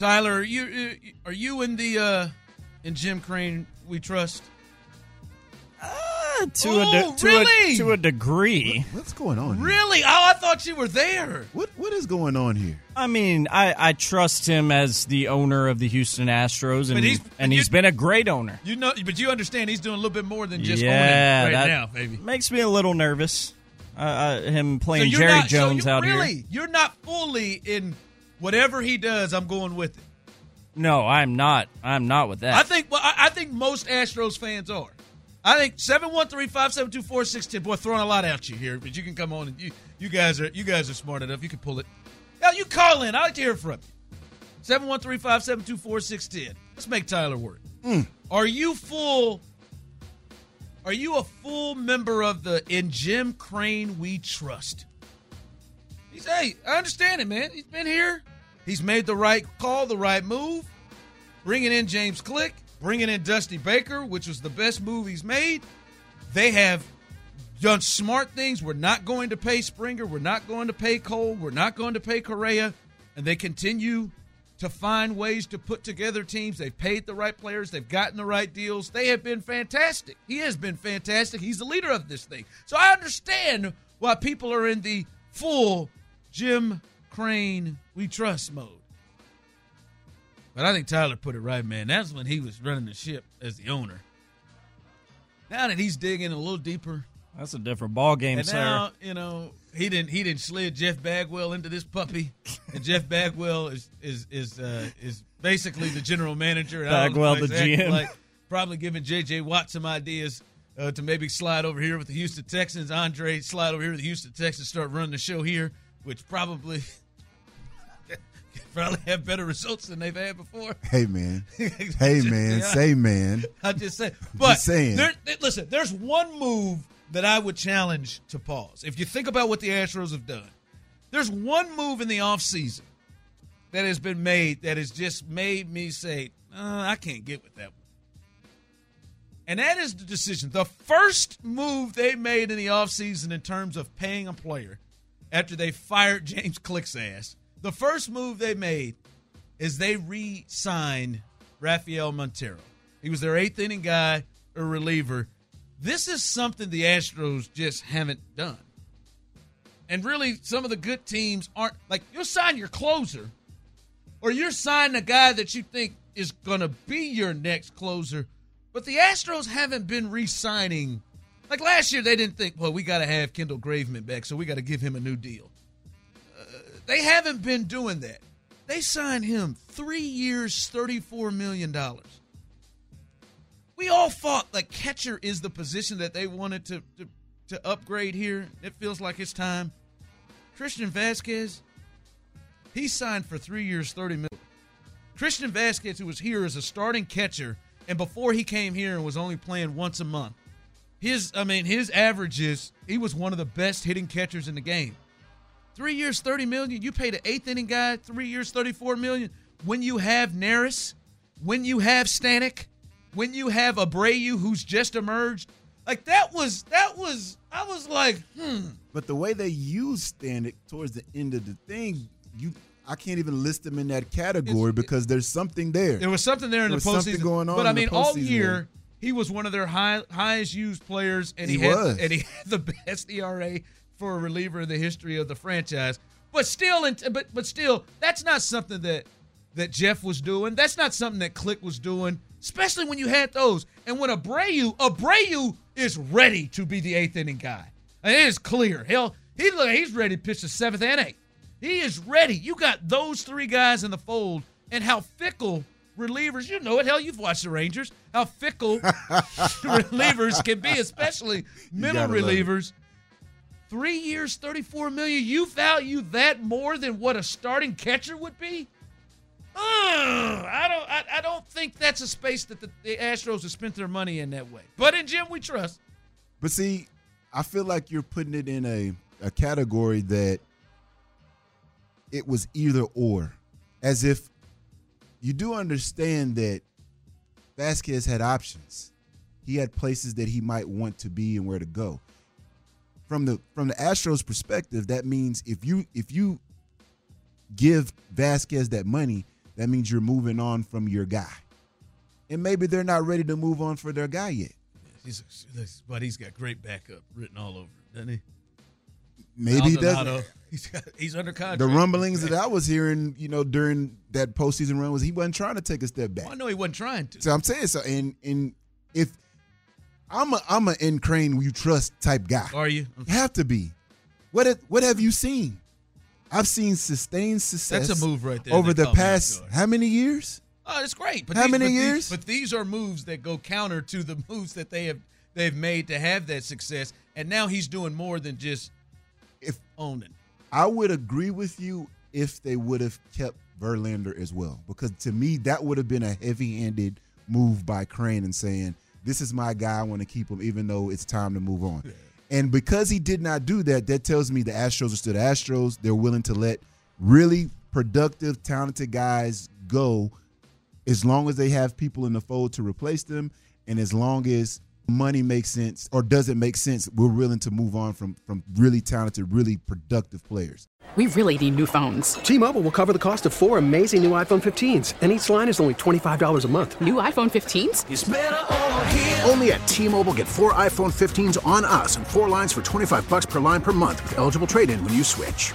Tyler, are you uh, are you in the uh in Jim Crane we trust? Uh, to Oh, a de- to really? a to a degree. What's going on? here? Really? Oh, I thought you were there. What What is going on here? I mean, I, I trust him as the owner of the Houston Astros, and But he's- and you- he's been a great owner. You know, but you understand he's doing a little bit more than just yeah, owning right that now, baby. makes me a little nervous. Uh, uh, him playing you're Jerry not, so Jones you out really, here. You're not fully in whatever he does. I'm going with it. No, I'm not. I'm not with that. I think. Well, I, I think most Astros fans are. I think seven one three five seven two four six ten. Boy, throwing a lot at you here, but you can come on and you you guys are you guys are smart enough. You can pull it. Now you call in. I like to hear from you. Seven one three five seven two four six ten. Let's make Tyler work. Mm. Are you full? Are you a full member of the In Jim Crane We Trust? He's hey, I understand it, man. He's been here. He's made the right call, the right move. Bringing in James Click, bringing in Dusty Baker, which was the best move he's made. They have done smart things. We're not going to pay Springer. We're not going to pay Cole. We're not going to pay Correa. And they continue to find ways to put together teams. They've paid the right players. They've gotten the right deals. They have been fantastic. He has been fantastic. He's the leader of this thing. So I understand why people are in the full Jim Crane we trust mode. But I think Tyler put it right, man. That's when he was running the ship as the owner. Now that he's digging a little deeper, That's a different ball game, and sir. now you know he didn't he didn't slid Jeff Bagwell into this puppy, and Jeff Bagwell is is is uh, is basically the general manager. and I don't know Bagwell, the GM. like probably giving J.J. Watt some ideas uh, to maybe slide over here with the Houston Texans. Andre slide over here with the Houston Texans, start running the show here, which probably probably have better results than they've had before. Hey man, hey man, Yeah. say man. I'm just saying. But saying. There, listen, there's one move that I would challenge to pause. If you think about what the Astros have done, there's one move in the offseason that has been made that has just made me say, uh, I can't get with that one. And that is the decision. The first move they made in the offseason in terms of paying a player after they fired James Click's ass, the first move they made is they re signed Rafael Montero. He was their eighth inning guy, a reliever. This is something the Astros just haven't done. And really, some of the good teams aren't like you'll sign your closer, or you're signing a guy that you think is going to be your next closer. But the Astros haven't been re signing. Like last year, they didn't think, well, we got to have Kendall Graveman back, so we got to give him a new deal. Uh, they haven't been doing that. They signed him three years, $34 million. We all thought like catcher is the position that they wanted to, to, to upgrade here. It feels like it's time. Christian Vazquez, he signed for three years, $30 million. Christian Vazquez, who was here as a starting catcher, and before he came here and was only playing once a month, his I mean his averages, he was one of the best hitting catchers in the game. Three years, thirty million. You paid an eighth inning guy three years, thirty-four million. When you have Neris, when you have Stanek, when you have Abreu, who's just emerged, like that was that was. I was like, hmm. But the way they use Stanek towards the end of the thing, you I can't even list them in that category because there's something there. There was something there in There the was something postseason. going on But I mean, all year. He was one of their high, highest used players, and he, He had was. and he had the best ERA for a reliever in the history of the franchise. But still, but but still, that's not something that that Jeff was doing. That's not something that Click was doing. Especially when you had those, and when Abreu, Abreu is ready to be the eighth inning guy. And it is clear. Hell, he he's ready to pitch the seventh and eighth. He is ready. You got those three guys in the fold, and how fickle relievers. You know it. Hell, you've watched the Rangers. How fickle relievers can be, especially middle gotta love it. relievers. Three years, thirty-four million. You value that more than what a starting catcher would be? Ugh, I don't. I, I, don't think that's a space that the, the Astros have spent their money in that way. But in Jim, we trust. But see, I feel like you're putting it in a, a category that it was either or, as if you do understand that Vazquez had options. He had places that he might want to be and where to go. From the from the Astros perspective, that means if you if you give Vazquez that money, that means you're moving on from your guy. And maybe they're not ready to move on for their guy yet. But he's got great backup written all over doesn't he? Maybe he doesn't. He's, got, he's under contract. The rumblings that I was hearing, you know, during that postseason run was he wasn't trying to take a step back. Well, I know he wasn't trying to. So I'm saying so, and and if I'm a I'm a in Crane you trust type guy, Are you? You have to be. What have, what have you seen? I've seen sustained success. That's a move right there over the caught me off past how many years? Oh, it's great. But How these, many but these- years? but these are moves that go counter to the moves that they have they've made to have that success. And now he's doing more than just If owning. I would agree with you if they would have kept Verlander as well, because to me that would have been a heavy-handed move by Crane and saying, "This is my guy. I want to keep him, even though it's time to move on." And because he did not do that, that tells me the Astros are still the Astros. They're willing to let really productive, talented guys go as long as they have people in the fold to replace them, and as long as money makes sense or does it make sense, we're willing to move on from from really talented, really productive players. We really need new phones. T-Mobile will cover the cost of four amazing new iPhone 15s, and each line is only $25 a month. New iPhone 15s? Only at T-Mobile, get four iPhone 15s on us and four lines for 25 bucks per line per month with eligible trade-in when you switch.